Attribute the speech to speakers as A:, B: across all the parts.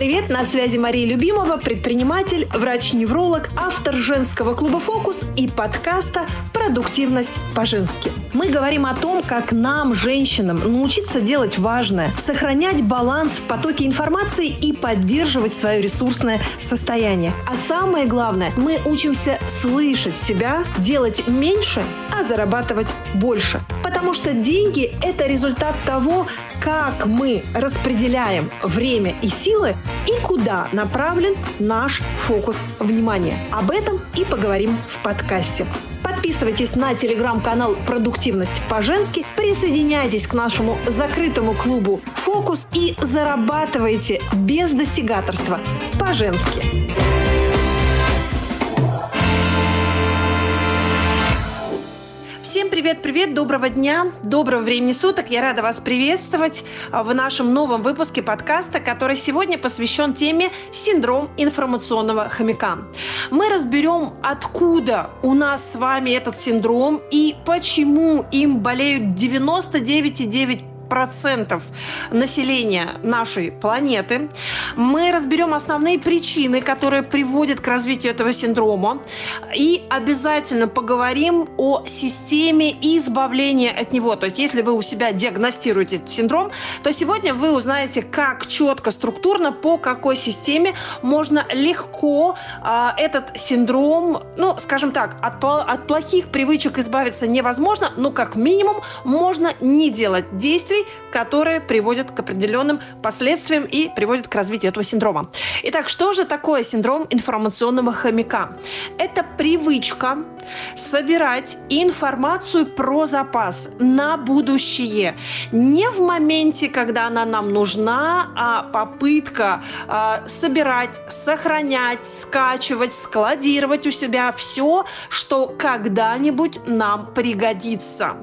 A: привет! На связи Мария Любимова, предприниматель, врач-невролог, автор женского клуба «Фокус» и подкаста «Продуктивность по-женски». Мы говорим о том, как нам, женщинам, научиться делать важное, сохранять баланс в потоке информации и поддерживать свое ресурсное состояние. А самое главное, мы учимся слышать себя, делать меньше, зарабатывать больше. Потому что деньги – это результат того, как мы распределяем время и силы и куда направлен наш фокус внимания. Об этом и поговорим в подкасте. Подписывайтесь на телеграм-канал «Продуктивность по-женски», присоединяйтесь к нашему закрытому клубу «Фокус» и зарабатывайте без достигаторства по-женски. Привет-привет, доброго дня, доброго времени суток. Я рада вас приветствовать а, в нашем новом выпуске подкаста, который сегодня посвящен теме синдром информационного хомяка. Мы разберем, откуда у нас с вами этот синдром и почему им болеют 99,9 процентов населения нашей планеты. Мы разберем основные причины, которые приводят к развитию этого синдрома. И обязательно поговорим о системе избавления от него. То есть, если вы у себя диагностируете этот синдром, то сегодня вы узнаете, как четко, структурно, по какой системе можно легко э, этот синдром, ну, скажем так, от, от плохих привычек избавиться невозможно, но как минимум можно не делать действий, действий, которые приводят к определенным последствиям и приводят к развитию этого синдрома. Итак, что же такое синдром информационного хомяка? Это привычка собирать информацию про запас на будущее. Не в моменте, когда она нам нужна, а попытка э, собирать, сохранять, скачивать, складировать у себя все, что когда-нибудь нам пригодится.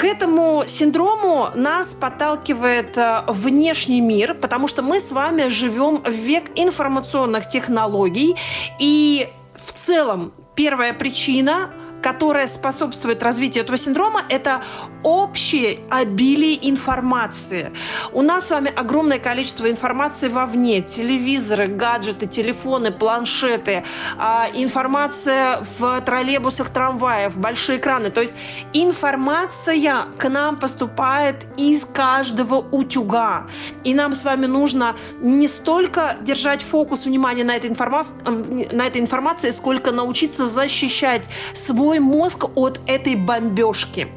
A: К этому синдрому нас подталкивает э, внешний мир, потому что мы с вами живем в век информационных технологий. И в целом первая причина которая способствует развитию этого синдрома, это общее обилие информации. У нас с вами огромное количество информации вовне. Телевизоры, гаджеты, телефоны, планшеты, а, информация в троллейбусах, трамваях, большие экраны. То есть информация к нам поступает из каждого утюга. И нам с вами нужно не столько держать фокус внимания на этой, информации, на этой информации, сколько научиться защищать свой мозг от этой бомбежки.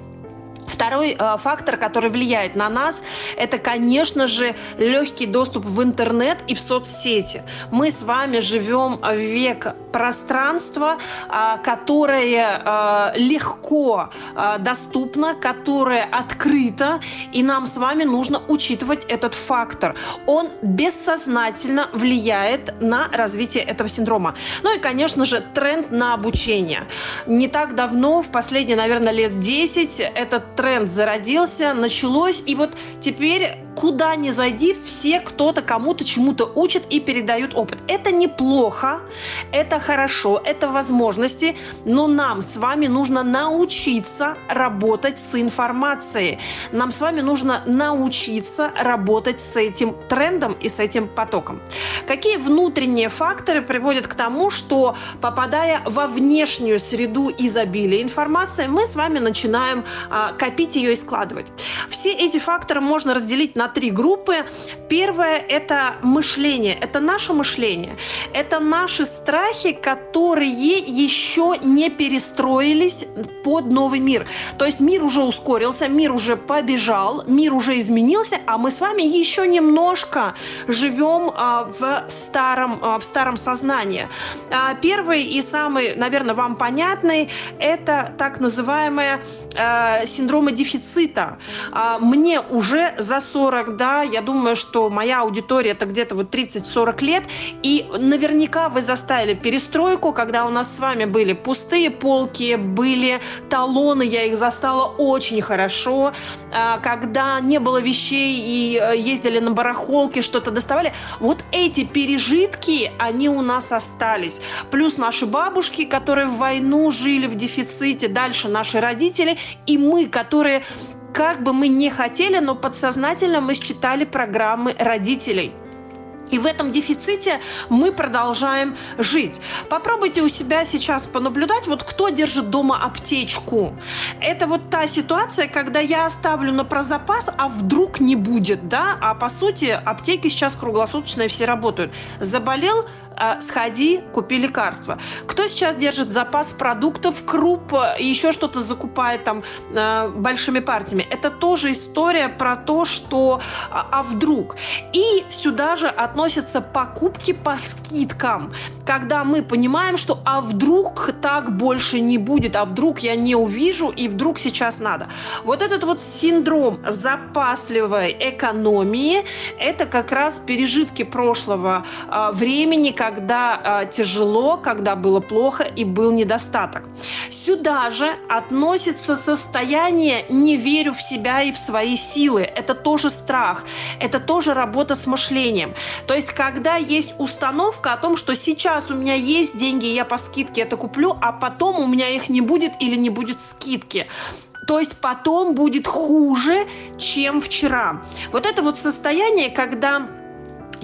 A: Второй э, фактор, который влияет на нас, это, конечно же, легкий доступ в интернет и в соцсети. Мы с вами живем в век пространства, э, которое э, легко э, доступно, которое открыто, и нам с вами нужно учитывать этот фактор. Он бессознательно влияет на развитие этого синдрома. Ну и, конечно же, тренд на обучение. Не так давно, в последние, наверное, лет 10, этот тренд зародился, началось, и вот теперь куда ни зайди, все кто-то кому-то чему-то учат и передают опыт. Это неплохо, это хорошо, это возможности, но нам с вами нужно научиться работать с информацией. Нам с вами нужно научиться работать с этим трендом и с этим потоком. Какие внутренние факторы приводят к тому, что попадая во внешнюю среду изобилия информации, мы с вами начинаем а, копить ее и складывать. Все эти факторы можно разделить на на три группы. Первое – это мышление, это наше мышление, это наши страхи, которые еще не перестроились под новый мир. То есть мир уже ускорился, мир уже побежал, мир уже изменился, а мы с вами еще немножко живем а, в старом, а, в старом сознании. А, первый и самый, наверное, вам понятный – это так называемые а, синдромы дефицита. А, мне уже за 40 40, да, я думаю, что моя аудитория это где-то вот 30-40 лет, и наверняка вы заставили перестройку, когда у нас с вами были пустые полки, были талоны, я их застала очень хорошо, а, когда не было вещей и э, ездили на барахолке, что-то доставали. Вот эти пережитки, они у нас остались. Плюс наши бабушки, которые в войну жили в дефиците, дальше наши родители, и мы, которые как бы мы не хотели, но подсознательно мы считали программы родителей. И в этом дефиците мы продолжаем жить. Попробуйте у себя сейчас понаблюдать, вот кто держит дома аптечку. Это вот та ситуация, когда я оставлю на прозапас, а вдруг не будет, да? А по сути аптеки сейчас круглосуточные все работают. Заболел, а, сходи, купи лекарства. Кто сейчас держит запас продуктов, круп, еще что-то закупает там а, большими партиями. Это тоже история про то, что а, а вдруг. И сюда же относятся покупки по скидкам, когда мы понимаем, что а вдруг так больше не будет, а вдруг я не увижу и вдруг сейчас надо. Вот этот вот синдром запасливой экономии, это как раз пережитки прошлого э, времени, когда э, тяжело, когда было плохо и был недостаток. Сюда же относится состояние «не верю в себя и в свои силы». Это тоже страх, это тоже работа с мышлением. То есть, когда есть установка о том, что сейчас у меня есть деньги, я по скидке это куплю, а потом у меня их не будет или не будет скидки. То есть потом будет хуже, чем вчера. Вот это вот состояние, когда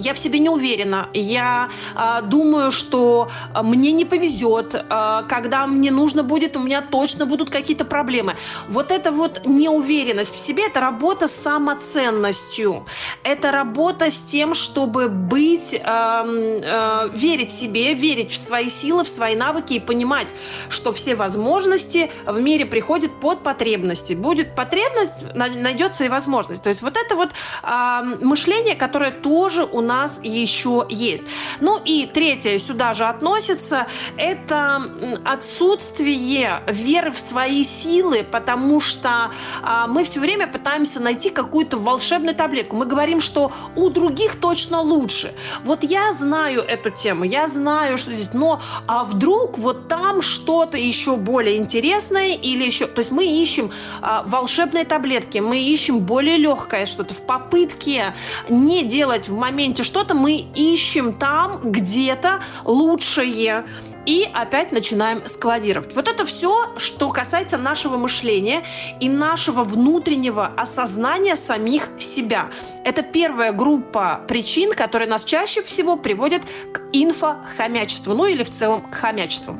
A: я в себе не уверена. Я э, думаю, что мне не повезет. Э, когда мне нужно будет, у меня точно будут какие-то проблемы. Вот эта вот неуверенность в себе – это работа с самоценностью. Это работа с тем, чтобы быть, э, э, верить себе, верить в свои силы, в свои навыки и понимать, что все возможности в мире приходят под потребности. Будет потребность, найдется и возможность. То есть вот это вот э, мышление, которое тоже у нас нас еще есть. Ну и третье сюда же относится, это отсутствие веры в свои силы, потому что а, мы все время пытаемся найти какую-то волшебную таблетку. Мы говорим, что у других точно лучше. Вот я знаю эту тему, я знаю, что здесь, но а вдруг вот там что-то еще более интересное или еще... То есть мы ищем а, волшебные таблетки, мы ищем более легкое что-то в попытке не делать в моменте моменте что-то, мы ищем там где-то лучшее и опять начинаем складировать. Вот это все, что касается нашего мышления и нашего внутреннего осознания самих себя. Это первая группа причин, которые нас чаще всего приводят к инфохомячеству, ну или в целом к хомячеству.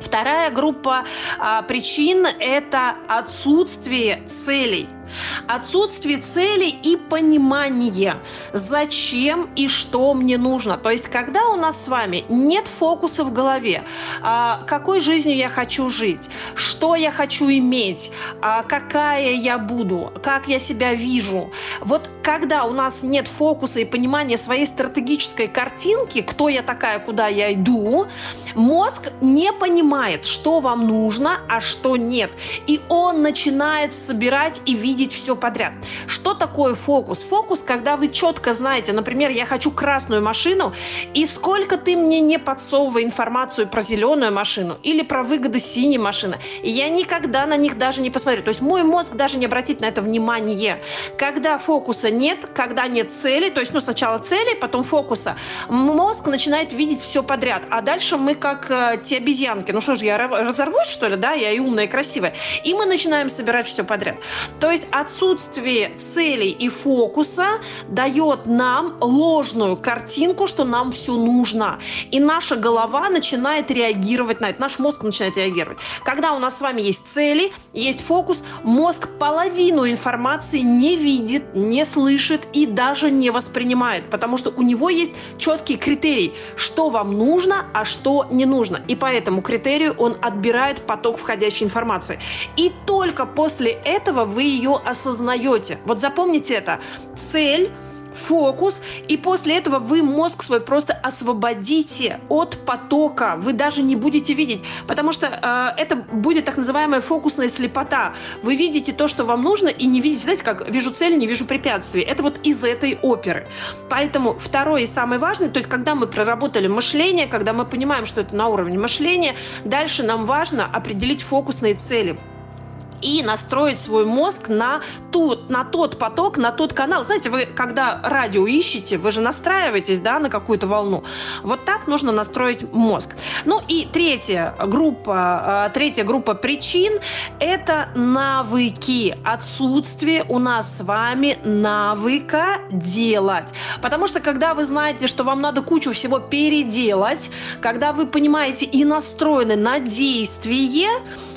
A: Вторая группа а, причин – это отсутствие целей. Отсутствие цели и понимания, зачем и что мне нужно. То есть, когда у нас с вами нет фокуса в голове, а, какой жизнью я хочу жить, что я хочу иметь, а, какая я буду, как я себя вижу. Вот когда у нас нет фокуса и понимания своей стратегической картинки, кто я такая, куда я иду, мозг не понимает, что вам нужно, а что нет. И он начинает собирать и видеть видеть все подряд. Что такое фокус? Фокус, когда вы четко знаете, например, я хочу красную машину, и сколько ты мне не подсовывай информацию про зеленую машину или про выгоды синей машины, я никогда на них даже не посмотрю. То есть мой мозг даже не обратит на это внимание. Когда фокуса нет, когда нет цели, то есть ну сначала цели, потом фокуса, мозг начинает видеть все подряд, а дальше мы как э, те обезьянки. Ну что ж, я разорвусь, что ли, да? Я и умная, и красивая. И мы начинаем собирать все подряд. То есть отсутствие целей и фокуса дает нам ложную картинку, что нам все нужно. И наша голова начинает реагировать на это, наш мозг начинает реагировать. Когда у нас с вами есть цели, есть фокус, мозг половину информации не видит, не слышит и даже не воспринимает, потому что у него есть четкий критерий, что вам нужно, а что не нужно. И по этому критерию он отбирает поток входящей информации. И только после этого вы ее осознаете. Вот запомните это. Цель фокус, и после этого вы мозг свой просто освободите от потока. Вы даже не будете видеть, потому что э, это будет так называемая фокусная слепота. Вы видите то, что вам нужно, и не видите, знаете, как вижу цель, не вижу препятствий. Это вот из этой оперы. Поэтому второй и самый важный, то есть когда мы проработали мышление, когда мы понимаем, что это на уровне мышления, дальше нам важно определить фокусные цели и настроить свой мозг на, ту, на тот поток, на тот канал. Знаете, вы когда радио ищете, вы же настраиваетесь да, на какую-то волну. Вот так нужно настроить мозг. Ну и третья группа, э, третья группа причин – это навыки. Отсутствие у нас с вами навыка делать. Потому что когда вы знаете, что вам надо кучу всего переделать, когда вы понимаете и настроены на действие,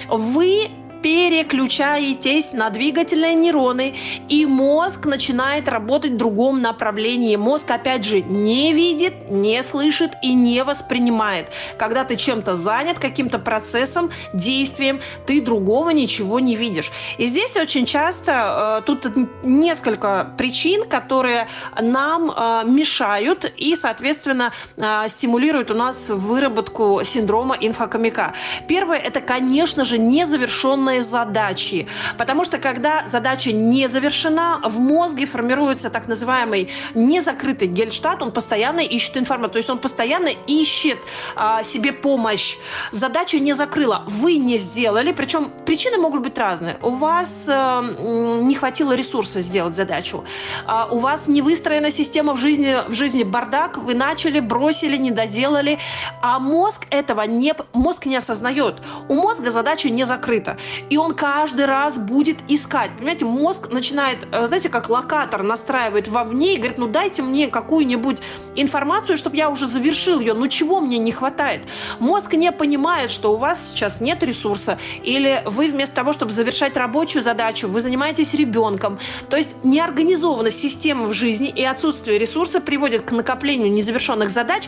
A: вы переключаетесь на двигательные нейроны, и мозг начинает работать в другом направлении. Мозг, опять же, не видит, не слышит и не воспринимает. Когда ты чем-то занят, каким-то процессом, действием, ты другого ничего не видишь. И здесь очень часто, э, тут несколько причин, которые нам э, мешают и, соответственно, э, стимулируют у нас выработку синдрома инфокомика. Первое, это, конечно же, незавершенная завершенные задачи. Потому что когда задача не завершена, в мозге формируется так называемый незакрытый гельштадт, он постоянно ищет информацию, то есть он постоянно ищет а, себе помощь. Задача не закрыла, вы не сделали, причем причины могут быть разные. У вас а, не хватило ресурса сделать задачу, а, у вас не выстроена система в жизни, в жизни. Бардак, вы начали, бросили, не доделали, а мозг этого не, мозг не осознает. У мозга задача не закрыта и он каждый раз будет искать. Понимаете, мозг начинает, э, знаете, как локатор настраивает вовне и говорит, ну дайте мне какую-нибудь информацию, чтобы я уже завершил ее. Ну чего мне не хватает? Мозг не понимает, что у вас сейчас нет ресурса, или вы вместо того, чтобы завершать рабочую задачу, вы занимаетесь ребенком. То есть неорганизованность системы в жизни и отсутствие ресурса приводит к накоплению незавершенных задач,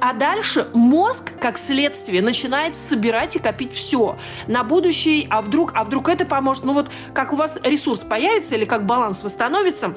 A: а дальше мозг, как следствие, начинает собирать и копить все на будущее, а вдруг, а вдруг это поможет. Ну вот как у вас ресурс появится или как баланс восстановится,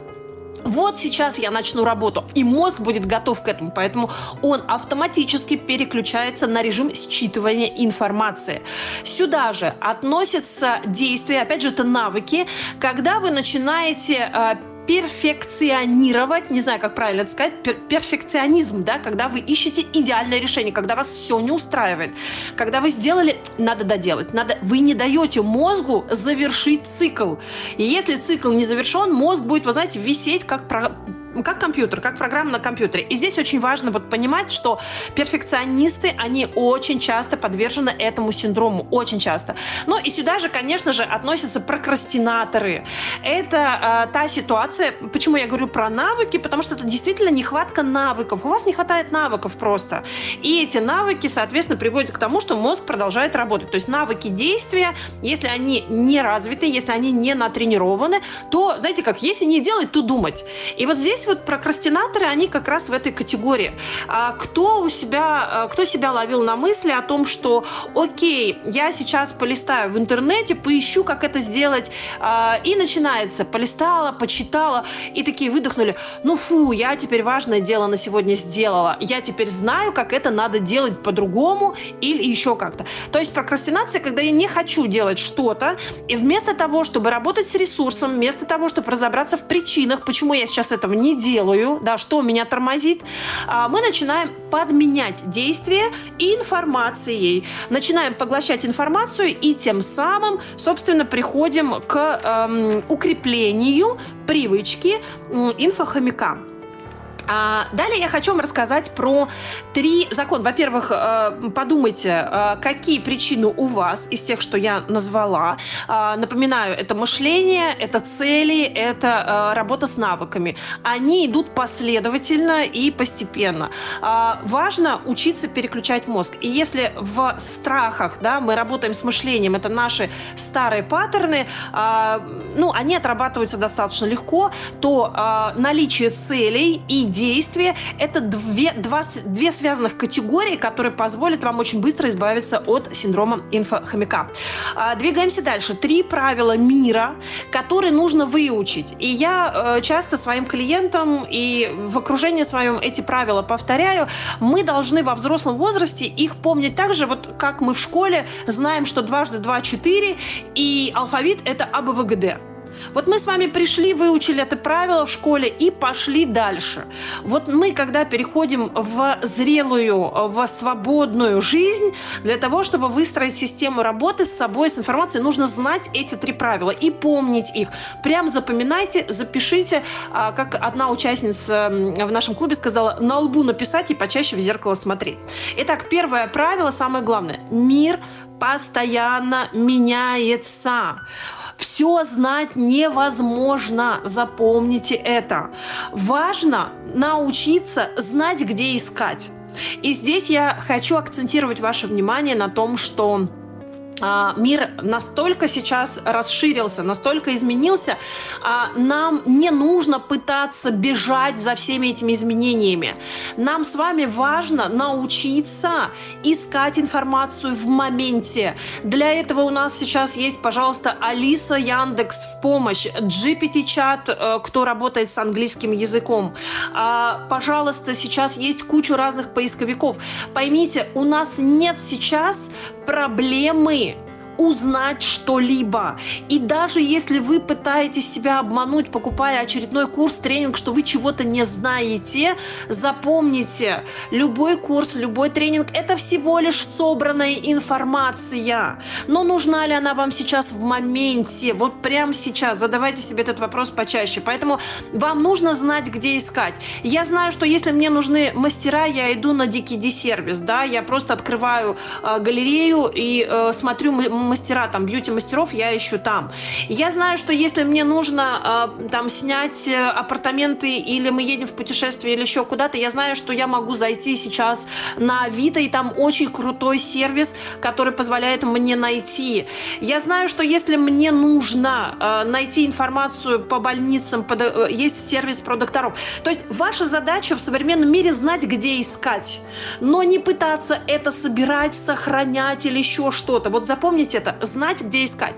A: вот сейчас я начну работу, и мозг будет готов к этому, поэтому он автоматически переключается на режим считывания информации. Сюда же относятся действия, опять же, это навыки, когда вы начинаете э, перфекционировать, не знаю, как правильно это сказать, пер перфекционизм, да, когда вы ищете идеальное решение, когда вас все не устраивает, когда вы сделали, надо доделать, надо, вы не даете мозгу завершить цикл. И если цикл не завершен, мозг будет, вы знаете, висеть как про как компьютер, как программа на компьютере. И здесь очень важно вот понимать, что перфекционисты, они очень часто подвержены этому синдрому, очень часто. Ну и сюда же, конечно же, относятся прокрастинаторы. Это э, та ситуация, почему я говорю про навыки, потому что это действительно нехватка навыков. У вас не хватает навыков просто. И эти навыки, соответственно, приводят к тому, что мозг продолжает работать. То есть навыки действия, если они не развиты, если они не натренированы, то, знаете как, если не делать, то думать. И вот здесь здесь вот прокрастинаторы, они как раз в этой категории. А кто у себя, а, кто себя ловил на мысли о том, что, окей, я сейчас полистаю в интернете, поищу, как это сделать, а, и начинается, полистала, почитала, и такие выдохнули, ну фу, я теперь важное дело на сегодня сделала, я теперь знаю, как это надо делать по-другому или еще как-то. То есть прокрастинация, когда я не хочу делать что-то, и вместо того, чтобы работать с ресурсом, вместо того, чтобы разобраться в причинах, почему я сейчас этого не делаю, да, что меня тормозит, а, мы начинаем подменять действие информацией. Начинаем поглощать информацию и тем самым, собственно, приходим к эм, укреплению привычки инфохомяка. А далее я хочу вам рассказать про три закона. Во-первых, э, подумайте, э, какие причины у вас из тех, что я назвала. А, напоминаю, это мышление, это цели, это э, работа с навыками. Они идут последовательно и постепенно. А, важно учиться переключать мозг. И если в страхах да, мы работаем с мышлением, это наши старые паттерны, а, ну, они отрабатываются достаточно легко, то наличие целей и действие – это две, два, две связанных категории, которые позволят вам очень быстро избавиться от синдрома инфохомяка. А, двигаемся дальше. Три правила мира, которые нужно выучить. И я э, часто своим клиентам и в окружении своем эти правила повторяю. Мы должны во взрослом возрасте их помнить так же, вот как мы в школе знаем, что дважды два – четыре, и алфавит – это АБВГД. Вот мы с вами пришли, выучили это правило в школе и пошли дальше. Вот мы, когда переходим в зрелую, в свободную жизнь, для того, чтобы выстроить систему работы с собой, с информацией, нужно знать эти три правила и помнить их. Прям запоминайте, запишите, а, как одна участница в нашем клубе сказала, на лбу написать и почаще в зеркало смотреть. Итак, первое правило, самое главное. Мир постоянно меняется. Все знать невозможно, запомните это. Важно научиться знать, где искать. И здесь я хочу акцентировать ваше внимание на том, что мир настолько сейчас расширился, настолько изменился, а, нам не нужно пытаться бежать за всеми этими изменениями. Нам с вами важно научиться искать информацию в моменте. Для этого у нас сейчас есть, пожалуйста, Алиса Яндекс в помощь, GPT-чат, э, кто работает с английским языком. А, пожалуйста, сейчас есть кучу разных поисковиков. Поймите, у нас нет сейчас проблемы узнать что-либо. И даже если вы пытаетесь себя обмануть, покупая очередной курс, тренинг, что вы чего-то не знаете, запомните, любой курс, любой тренинг – это всего лишь собранная информация. Но нужна ли она вам сейчас в моменте, вот прямо сейчас? Задавайте себе этот вопрос почаще. Поэтому вам нужно знать, где искать. Я знаю, что если мне нужны мастера, я иду на дикий сервис, да, я просто открываю э, галерею и э, смотрю мастера, там, бьюти-мастеров я ищу там. Я знаю, что если мне нужно э, там снять э, апартаменты или мы едем в путешествие или еще куда-то, я знаю, что я могу зайти сейчас на Авито, и там очень крутой сервис, который позволяет мне найти. Я знаю, что если мне нужно э, найти информацию по больницам, под, э, есть сервис про докторов. То есть ваша задача в современном мире знать, где искать, но не пытаться это собирать, сохранять или еще что-то. Вот запомните запомнить это, знать, где искать.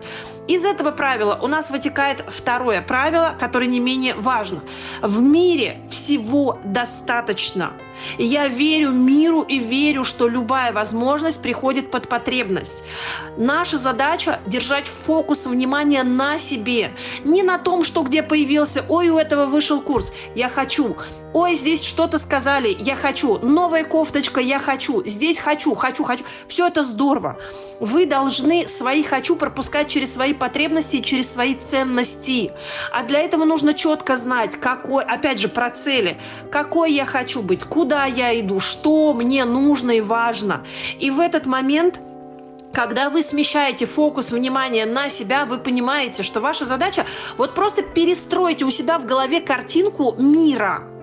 A: Из этого правила у нас вытекает второе правило, которое не менее важно. В мире всего достаточно. Я верю миру и верю, что любая возможность приходит под потребность. Наша задача – держать фокус внимания на себе. Не на том, что где появился, ой, у этого вышел курс, я хочу ой, здесь что-то сказали, я хочу, новая кофточка, я хочу, здесь хочу, хочу, хочу. Все это здорово. Вы должны свои хочу пропускать через свои потребности и через свои ценности. А для этого нужно четко знать, какой, опять же, про цели, какой я хочу быть, куда я иду, что мне нужно и важно. И в этот момент когда вы смещаете фокус внимания на себя, вы понимаете, что ваша задача вот просто перестроить у себя в голове картинку мира –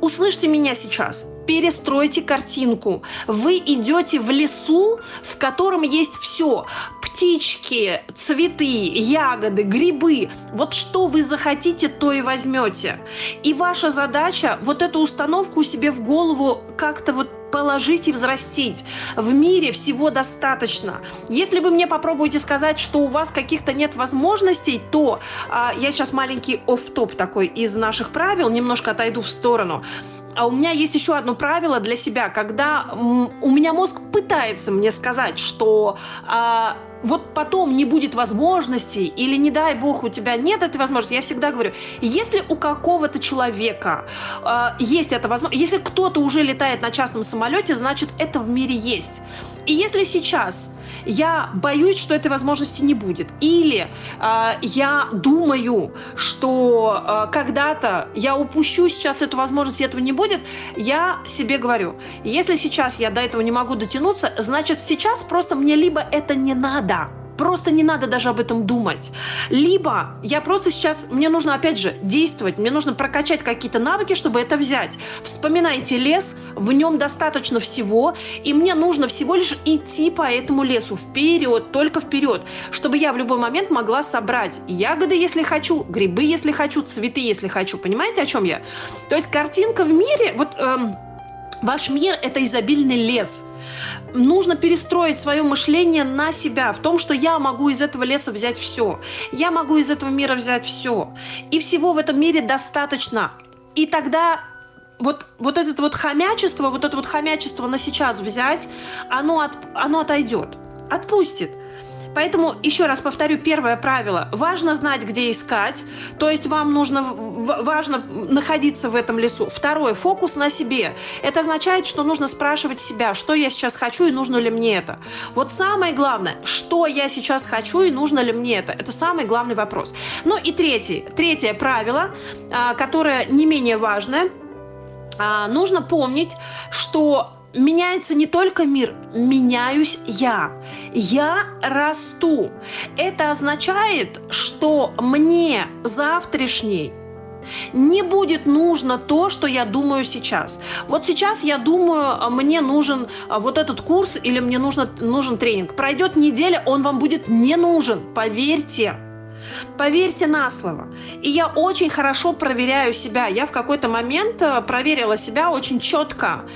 A: Услышьте меня сейчас. Перестройте картинку. Вы идете в лесу, в котором есть все. Птички, цветы, ягоды, грибы. Вот что вы захотите, то и возьмете. И ваша задача вот эту установку себе в голову как-то вот положить и взрастить. В мире всего достаточно. Если вы мне попробуете сказать, что у вас каких-то нет возможностей, то а, я сейчас маленький оф-топ такой из наших правил, немножко отойду в сторону. А у меня есть еще одно правило для себя, когда у меня мозг пытается мне сказать, что а, вот потом не будет возможностей, или не дай бог у тебя нет этой возможности, я всегда говорю, если у какого-то человека э, есть эта возможность, если кто-то уже летает на частном самолете, значит это в мире есть. И если сейчас я боюсь, что этой возможности не будет, или э, я думаю, что э, когда-то я упущу сейчас эту возможность, и этого не будет, я себе говорю, если сейчас я до этого не могу дотянуться, значит сейчас просто мне либо это не надо, Просто не надо даже об этом думать. Либо я просто сейчас, мне нужно опять же действовать, мне нужно прокачать какие-то навыки, чтобы это взять. Вспоминайте лес, в нем достаточно всего, и мне нужно всего лишь идти по этому лесу вперед, только вперед, чтобы я в любой момент могла собрать ягоды, если хочу, грибы, если хочу, цветы, если хочу. Понимаете, о чем я? То есть картинка в мире, вот эм, ваш мир это изобильный лес нужно перестроить свое мышление на себя, в том, что я могу из этого леса взять все, я могу из этого мира взять все, и всего в этом мире достаточно. И тогда вот, вот это вот хомячество, вот это вот хомячество на сейчас взять, оно, от, оно отойдет, отпустит. Поэтому еще раз повторю первое правило. Важно знать, где искать. То есть вам нужно важно находиться в этом лесу. Второе, фокус на себе. Это означает, что нужно спрашивать себя, что я сейчас хочу и нужно ли мне это. Вот самое главное, что я сейчас хочу и нужно ли мне это. Это самый главный вопрос. Ну и третий, третье правило, а, которое не менее важное. А, нужно помнить, что меняется не только мир, меняюсь я. Я расту. Это означает, что мне завтрашний не будет нужно то, что я думаю сейчас. Вот сейчас я думаю, мне нужен а, вот этот курс или мне нужно, нужен тренинг. Пройдет неделя, он вам будет не нужен, поверьте. Поверьте на слово. И я очень хорошо проверяю себя. Я в какой-то момент э, проверила себя очень четко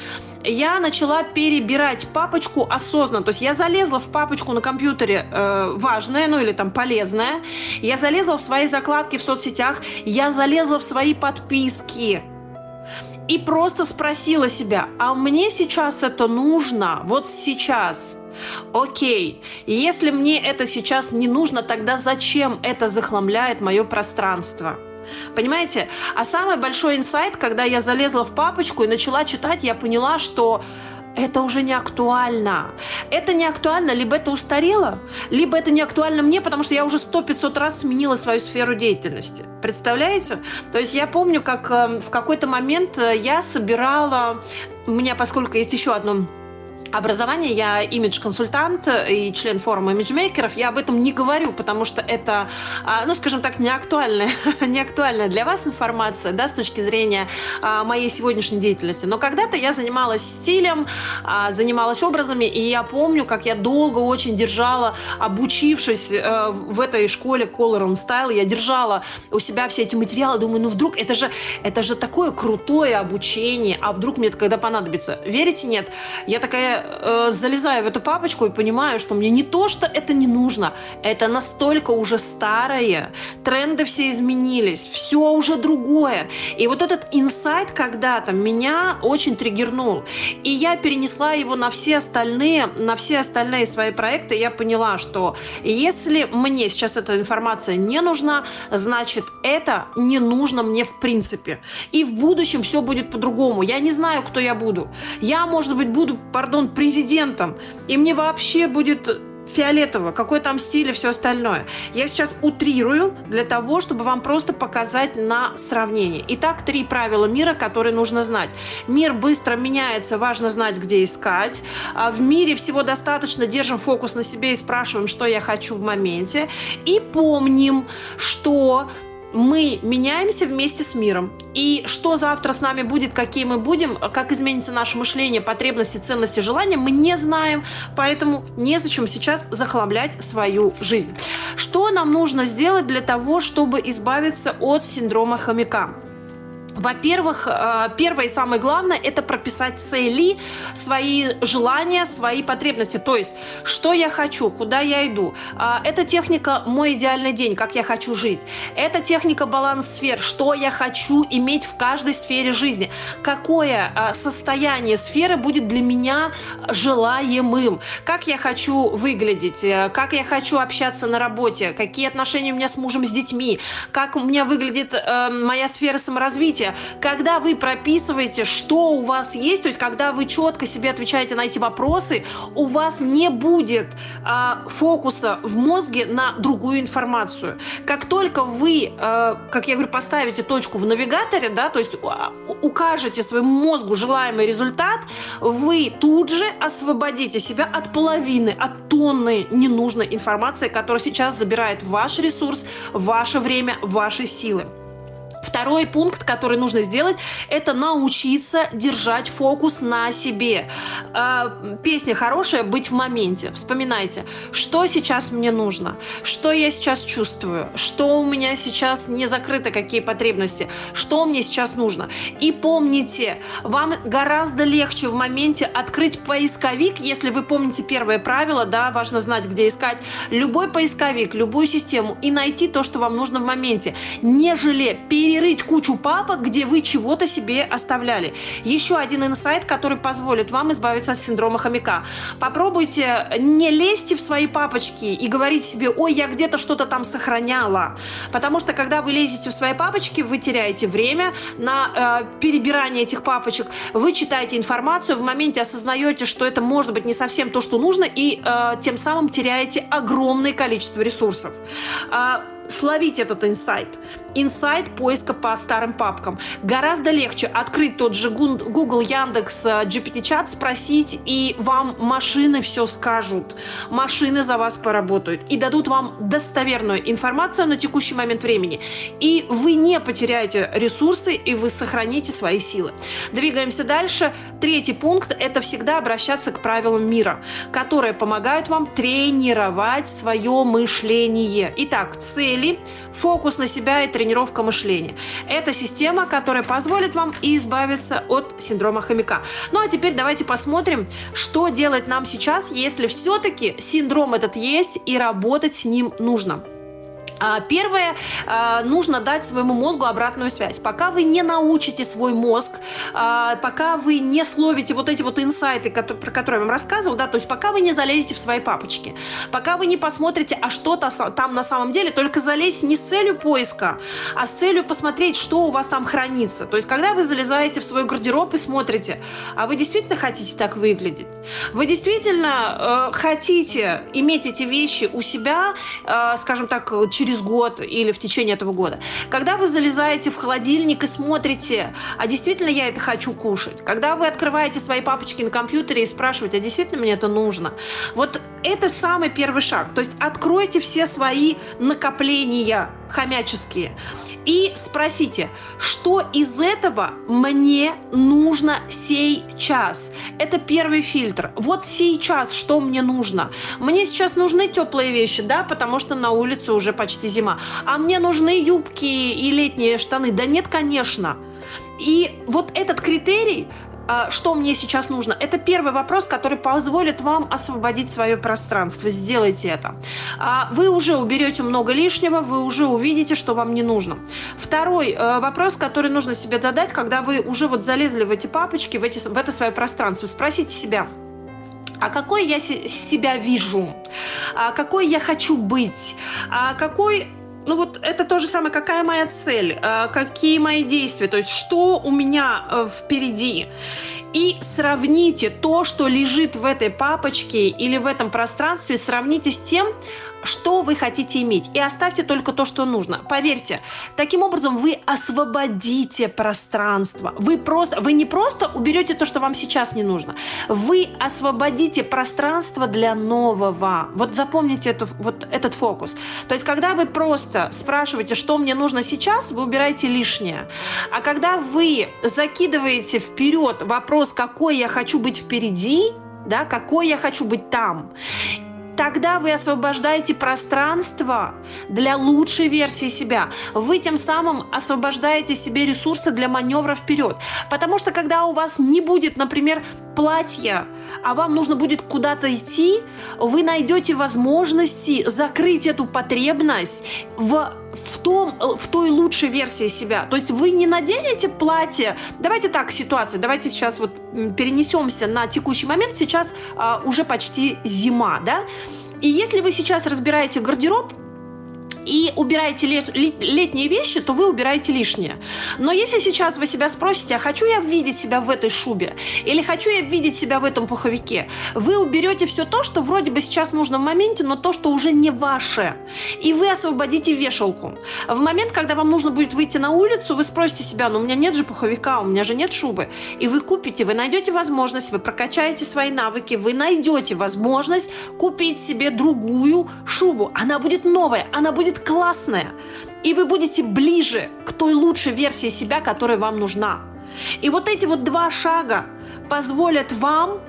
A: я начала перебирать папочку осознанно. То есть я залезла в папочку на компьютере э, важное, ну или там полезное. Я залезла в свои закладки в соцсетях. Я залезла в свои подписки. И просто спросила себя, а мне сейчас это нужно? Вот сейчас. Окей, если мне это сейчас не нужно, тогда зачем это захламляет мое пространство? Понимаете? А самый большой инсайт, когда я залезла в папочку и начала читать, я поняла, что это уже не актуально. Это не актуально, либо это устарело, либо это не актуально мне, потому что я уже сто пятьсот раз сменила свою сферу деятельности. Представляете? То есть я помню, как э, в какой-то момент э, я собирала, у меня, поскольку есть еще одно образование, я имидж-консультант и член форума имиджмейкеров. Я об этом не говорю, потому что это, а, ну, скажем так, не актуальная, не актуальная для вас информация, да, с точки зрения а, моей сегодняшней деятельности. Но когда-то я занималась стилем, а, занималась образами, и я помню, как я долго очень держала, обучившись э, в этой школе Color and Style, я держала у себя все эти материалы, думаю, ну, вдруг, это же, это же такое крутое обучение, а вдруг мне это когда понадобится? Верите, нет? Я такая э, залезаю в эту папочку и понимаю, что мне не то, что это не нужно, это настолько уже старое, тренды все изменились, все уже другое. И вот этот инсайт когда-то меня очень триггернул. И я перенесла его на все остальные, на все остальные свои проекты. Я поняла, что если мне сейчас эта информация не нужна, значит, это не нужно мне в принципе. И в будущем все будет по-другому. Я не знаю, кто я буду. Я, может быть, буду, пардон, президентом, и мне вообще будет фиолетово, какой там стиль и все остальное. Я сейчас утрирую для того, чтобы вам просто показать на сравнение. Итак, три правила мира, которые нужно знать. Мир быстро меняется, важно знать, где искать. А в мире всего достаточно, держим фокус на себе и спрашиваем, что я хочу в моменте. И помним, что мы меняемся вместе с миром. И что завтра с нами будет, какие мы будем, как изменится наше мышление, потребности, ценности, желания, мы не знаем. Поэтому незачем сейчас захламлять свою жизнь. Что нам нужно сделать для того, чтобы избавиться от синдрома хомяка? Во-первых, э, первое и самое главное – это прописать цели, свои желания, свои потребности. То есть, что я хочу, куда я иду. А, это техника «Мой идеальный день», как я хочу жить. Это техника «Баланс сфер», что я хочу иметь в каждой сфере жизни. Какое а, состояние сферы будет для меня желаемым. Как я хочу выглядеть, э, как я хочу общаться на работе, какие отношения у меня с мужем, с детьми, как у меня выглядит э, моя сфера саморазвития, когда вы прописываете, что у вас есть, то есть когда вы четко себе отвечаете на эти вопросы, у вас не будет а, фокуса в мозге на другую информацию. Как только вы, а, как я говорю, поставите точку в навигаторе, да, то есть а, укажете своему мозгу желаемый результат, вы тут же освободите себя от половины, от тонны ненужной информации, которая сейчас забирает ваш ресурс, ваше время, ваши силы. Второй пункт, который нужно сделать, это научиться держать фокус на себе. Э, песня хорошая «Быть в моменте». Вспоминайте, что сейчас мне нужно, что я сейчас чувствую, что у меня сейчас не закрыто, какие потребности, что мне сейчас нужно. И помните, вам гораздо легче в моменте открыть поисковик, если вы помните первое правило, да, важно знать, где искать, любой поисковик, любую систему и найти то, что вам нужно в моменте, нежели перерыть кучу папок, где вы чего-то себе оставляли. Еще один инсайт, который позволит вам избавиться от синдрома хомяка. Попробуйте не лезьте в свои папочки и говорить себе, ой, я где-то что-то там сохраняла. Потому что когда вы лезете в свои папочки, вы теряете время на э, перебирание этих папочек, вы читаете информацию, в моменте осознаете, что это может быть не совсем то, что нужно, и э, тем самым теряете огромное количество ресурсов. Э, словить этот инсайт. Инсайт поиска по старым папкам. Гораздо легче открыть тот же Google, Яндекс, э, GPT-чат, спросить, и вам машины все скажут. Машины за вас поработают и дадут вам достоверную информацию на текущий момент времени. И вы не потеряете ресурсы, и вы сохраните свои силы. Двигаемся дальше. Третий пункт – это всегда обращаться к правилам мира, которые помогают вам тренировать свое мышление. Итак, цели, фокус на себя и тренировка мышления. Это система, которая позволит вам избавиться от синдрома хомяка. Ну а теперь давайте посмотрим, что делать нам сейчас, если все-таки синдром этот есть и работать с ним нужно. А, первое, а, нужно дать своему мозгу обратную связь. Пока вы не научите свой мозг, а, пока вы не словите вот эти вот инсайты, про которые я вам рассказывал, да, то есть пока вы не залезете в свои папочки, пока вы не посмотрите, а что там на самом деле, только залезть не с целью поиска, а с целью посмотреть, что у вас там хранится. То есть когда вы залезаете в свой гардероб и смотрите, а вы действительно хотите так выглядеть? Вы действительно э, хотите иметь эти вещи у себя, э, скажем так, через через год или в течение этого года. Когда вы залезаете в холодильник и смотрите, а действительно я это хочу кушать. Когда вы открываете свои папочки на компьютере и спрашиваете, а действительно мне это нужно. Вот это самый первый шаг. То есть откройте все свои накопления хомяческие и спросите, что из этого мне нужно сейчас. Это первый фильтр. Вот сейчас что мне нужно? Мне сейчас нужны теплые вещи, да, потому что на улице уже почти зима. А мне нужны юбки и летние штаны? Да нет, конечно. И вот этот критерий что мне сейчас нужно? Это первый вопрос, который позволит вам освободить свое пространство. Сделайте это. А, вы уже уберете много лишнего, вы уже увидите, что вам не нужно. Второй э, вопрос, который нужно себе додать, когда вы уже вот залезли в эти папочки, в, эти, в это свое пространство, спросите себя, а какой я себя вижу, а какой я хочу быть, а какой ну вот это то же самое, какая моя цель, э, какие мои действия, то есть что у меня э, впереди. И сравните то, что лежит в этой папочке или в этом пространстве, сравните с тем, что вы хотите иметь, и оставьте только то, что нужно. Поверьте, таким образом вы освободите пространство. Вы, просто, вы не просто уберете то, что вам сейчас не нужно, вы освободите пространство для нового. Вот запомните эту, вот этот фокус. То есть, когда вы просто спрашиваете, что мне нужно сейчас, вы убираете лишнее. А когда вы закидываете вперед вопрос, какой я хочу быть впереди, да, какой я хочу быть там, тогда вы освобождаете пространство для лучшей версии себя. Вы тем самым освобождаете себе ресурсы для маневра вперед. Потому что когда у вас не будет, например, платья, а вам нужно будет куда-то идти, вы найдете возможности закрыть эту потребность в в, том, в той лучшей версии себя. То есть вы не наденете платье. Давайте так, ситуация. Давайте сейчас вот перенесемся на текущий момент. Сейчас а, уже почти зима, да? И если вы сейчас разбираете гардероб, и убираете лет, летние вещи, то вы убираете лишнее. Но если сейчас вы себя спросите, а хочу я видеть себя в этой шубе? Или хочу я видеть себя в этом пуховике? Вы уберете все то, что вроде бы сейчас нужно в моменте, но то, что уже не ваше. И вы освободите вешалку. В момент, когда вам нужно будет выйти на улицу, вы спросите себя, ну у меня нет же пуховика, у меня же нет шубы. И вы купите, вы найдете возможность, вы прокачаете свои навыки, вы найдете возможность купить себе другую шубу. Она будет новая, она будет классная, и вы будете ближе к той лучшей версии себя, которая вам нужна. И вот эти вот два шага позволят вам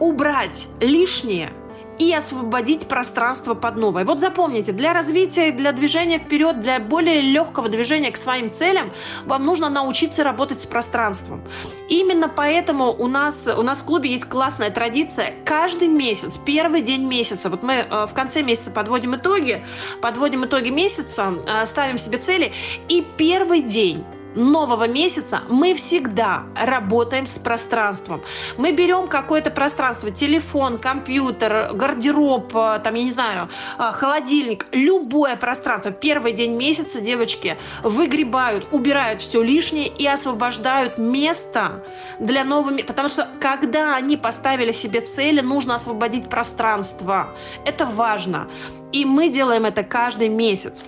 A: убрать лишнее и освободить пространство под новое. Вот запомните, для развития, для движения вперед, для более легкого движения к своим целям, вам нужно научиться работать с пространством. Именно поэтому у нас, у нас в клубе есть классная традиция. Каждый месяц, первый день месяца, вот мы э, в конце месяца подводим итоги, подводим итоги месяца, э, ставим себе цели, и первый день нового месяца мы всегда работаем с пространством. Мы берем какое-то пространство, телефон, компьютер, гардероб, э, там, я не знаю, э, холодильник, любое пространство. Первый день месяца девочки выгребают, убирают все лишнее и освобождают место для нового... Потому что когда они поставили себе цели, нужно освободить пространство. Это важно. И мы делаем это каждый месяц.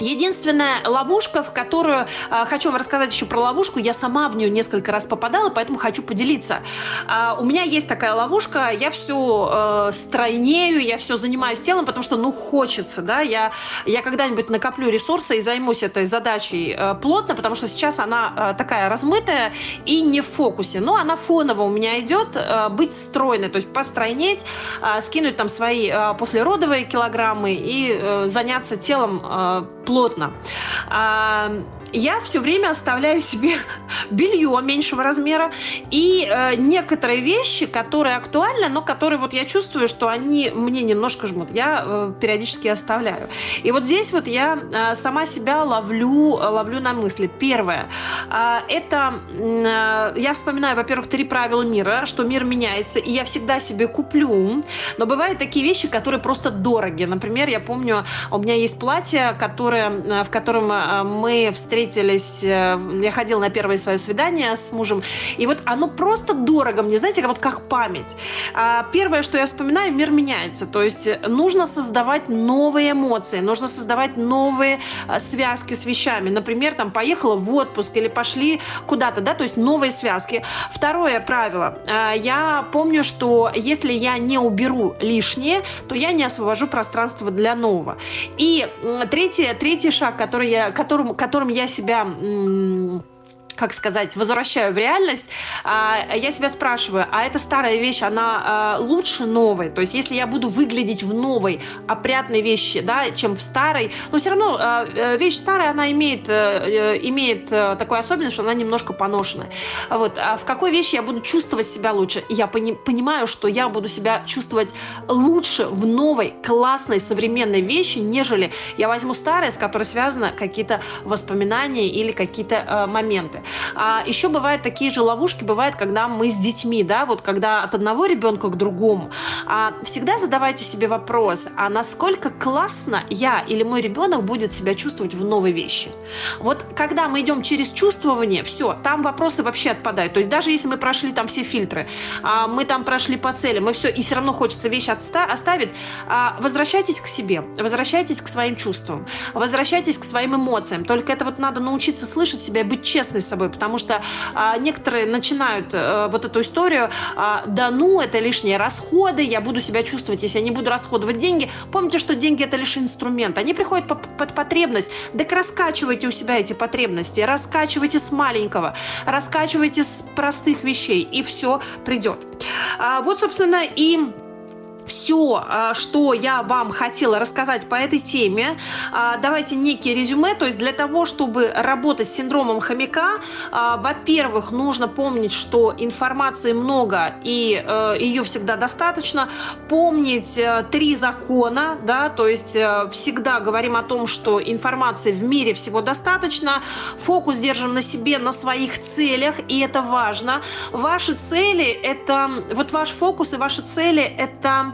A: Единственная ловушка, в которую э, хочу вам рассказать еще про ловушку, я сама в нее несколько раз попадала, поэтому хочу поделиться. Э, у меня есть такая ловушка, я все э, стройнею, я все занимаюсь телом, потому что, ну, хочется, да, я, я когда-нибудь накоплю ресурсы и займусь этой задачей э, плотно, потому что сейчас она э, такая размытая и не в фокусе, но она фоново у меня идет, э, быть стройной, то есть постройнеть, э, скинуть там свои э, послеродовые килограммы и э, заняться телом э, плотно. А, я все время оставляю себе белье меньшего размера и э, некоторые вещи, которые актуальны, но которые вот я чувствую, что они мне немножко жмут, я э, периодически оставляю. И вот здесь вот я э, сама себя ловлю, ловлю на мысли. Первое, э, это э, я вспоминаю, во-первых, три правила мира, что мир меняется, и я всегда себе куплю, но бывают такие вещи, которые просто дороги. Например, я помню, у меня есть платье, которое, э, в котором э, мы встретились встретились, э, я ходила на первое свое свидание с мужем, и вот оно просто дорого мне, знаете, вот как память. А первое, что я вспоминаю, мир меняется, то есть нужно создавать новые эмоции, нужно создавать новые э, связки с вещами. Например, там поехала в отпуск или пошли куда-то, да, то есть новые связки. Второе правило. Э, я помню, что если я не уберу лишнее, то я не освобожу пространство для нового. И третий, третий шаг, который я, которым, которым я себя как сказать, возвращаю в реальность, а, я себя спрашиваю, а эта старая вещь, она а, лучше новой? То есть, если я буду выглядеть в новой, опрятной вещи, да, чем в старой, но все равно а, э, вещь старая, она имеет, э, имеет э, такую особенность, что она немножко поношенная. Вот. А в какой вещи я буду чувствовать себя лучше? я пони- понимаю, что я буду себя чувствовать лучше в новой, классной, современной вещи, нежели я возьму старое, с которой связаны какие-то воспоминания или какие-то моменты. А еще бывают такие же ловушки, бывает, когда мы с детьми, да, вот когда от одного ребенка к другому. А всегда задавайте себе вопрос, а насколько классно я или мой ребенок будет себя чувствовать в новой вещи. Вот когда мы идем через чувствование, все, там вопросы вообще отпадают. То есть даже если мы прошли там все фильтры, а, мы там прошли по цели, мы все, и все равно хочется вещь отста- оставить, а, возвращайтесь к себе, возвращайтесь к своим чувствам, возвращайтесь к своим эмоциям. Только это вот надо научиться слышать себя и быть честной с собой, потому что а, некоторые начинают а, вот эту историю, а, да ну, это лишние расходы, я буду себя чувствовать, если я не буду расходовать деньги. Помните, что деньги это лишь инструмент, они приходят по, под потребность. Так раскачивайте у себя эти потребности, раскачивайте с маленького, раскачивайте с простых вещей, и все придет. А, вот, собственно, и все, а, что я вам хотела рассказать по этой теме. А, давайте некие резюме. То есть для того, чтобы работать с синдромом хомяка, а, во-первых, нужно помнить, что информации много и э, ее всегда достаточно. Помнить э, три закона, да, то есть э, всегда говорим о том, что информации в мире всего достаточно. Фокус держим на себе, на своих целях, и это важно. Ваши цели – это, вот ваш фокус и ваши цели – это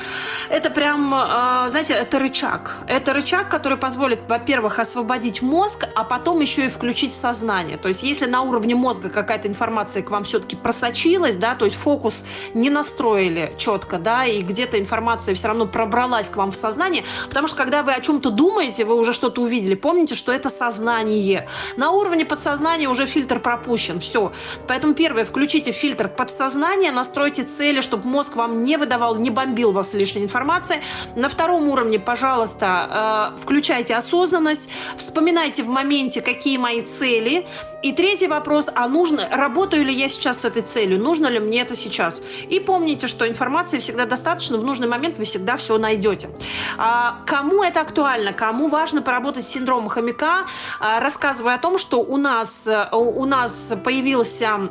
A: это прям, а, знаете, это рычаг. Это рычаг, который позволит, во-первых, освободить мозг, а потом еще и включить сознание. То есть, если на уровне мозга какая-то информация к вам все-таки просочилась, да, то есть фокус не настроили четко, да, и где-то информация все равно пробралась к вам в сознание, потому что когда вы о чем-то думаете, вы уже что-то увидели, помните, что это сознание. На уровне подсознания уже фильтр пропущен, все. Поэтому первое, включите фильтр подсознания, настройте цели, чтобы мозг вам не выдавал, не бомбил вас лишней информацией, информации. На втором уровне, пожалуйста, э, включайте осознанность, вспоминайте в моменте, какие мои цели. И третий вопрос, а нужно, работаю ли я сейчас с этой целью, нужно ли мне это сейчас? И помните, что информации всегда достаточно, в нужный момент вы всегда все найдете. А, кому это актуально, кому важно поработать с синдромом хомяка, а, рассказываю о том, что у нас, э, у нас появился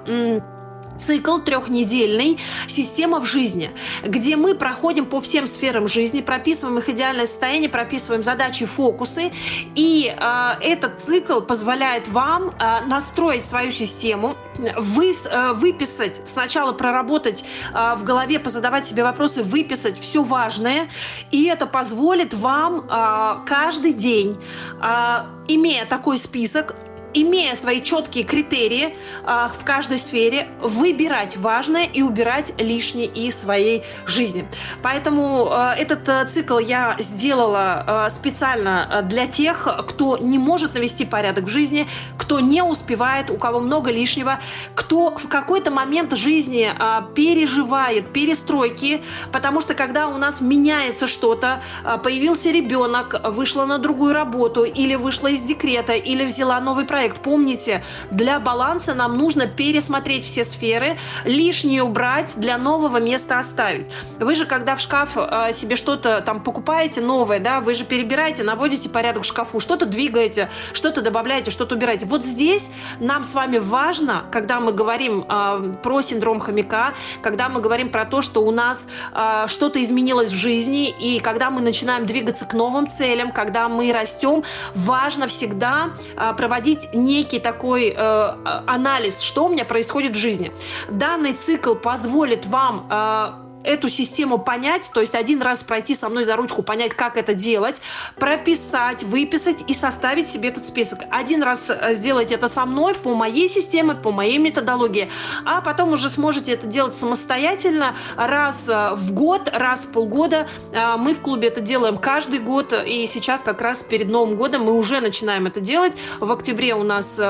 A: цикл трехнедельный «Система в жизни», где мы проходим по всем сферам жизни, прописываем их идеальное состояние, прописываем задачи, фокусы. И э, этот цикл позволяет вам э, настроить свою систему, вы, э, выписать, сначала проработать э, в голове, позадавать себе вопросы, выписать все важное. И это позволит вам э, каждый день, э, имея такой список, имея свои четкие критерии э, в каждой сфере, выбирать важное и убирать лишнее из своей жизни. Поэтому э, этот э, цикл я сделала э, специально для тех, кто не может навести порядок в жизни, кто не успевает, у кого много лишнего, кто в какой-то момент жизни э, переживает перестройки, потому что когда у нас меняется что-то, э, появился ребенок, вышла на другую работу или вышла из декрета, или взяла новый проект, проект. Помните, для баланса нам нужно пересмотреть все сферы, лишнее убрать, для нового места оставить. Вы же, когда в шкаф э, себе что-то там покупаете новое, да, вы же перебираете, наводите порядок в шкафу, что-то двигаете, что-то добавляете, что-то убираете. Вот здесь нам с вами важно, когда мы говорим э, про синдром хомяка, когда мы говорим про то, что у нас э, что-то изменилось в жизни, и когда мы начинаем двигаться к новым целям, когда мы растем, важно всегда э, проводить некий такой э, анализ, что у меня происходит в жизни. Данный цикл позволит вам э, эту систему понять, то есть один раз пройти со мной за ручку, понять, как это делать, прописать, выписать и составить себе этот список. Один раз э, сделайте это со мной по моей системе, по моей методологии, а потом уже сможете это делать самостоятельно раз э, в год, раз в полгода. Э, мы в клубе это делаем каждый год, и сейчас как раз перед Новым годом мы уже начинаем это делать. В октябре у нас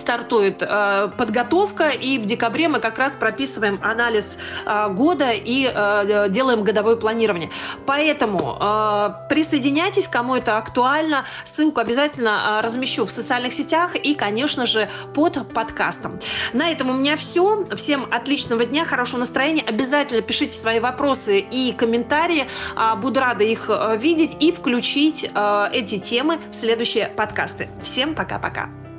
A: стартует э, подготовка, и в декабре мы как раз прописываем анализ э, года и э, делаем годовое планирование. Поэтому э, присоединяйтесь, кому это актуально. Ссылку обязательно э, размещу в социальных сетях и, конечно же, под подкастом. На этом у меня все. Всем отличного дня, хорошего настроения. Обязательно пишите свои вопросы и комментарии. Э, буду рада их э, видеть и включить э, эти темы в следующие подкасты. Всем пока-пока.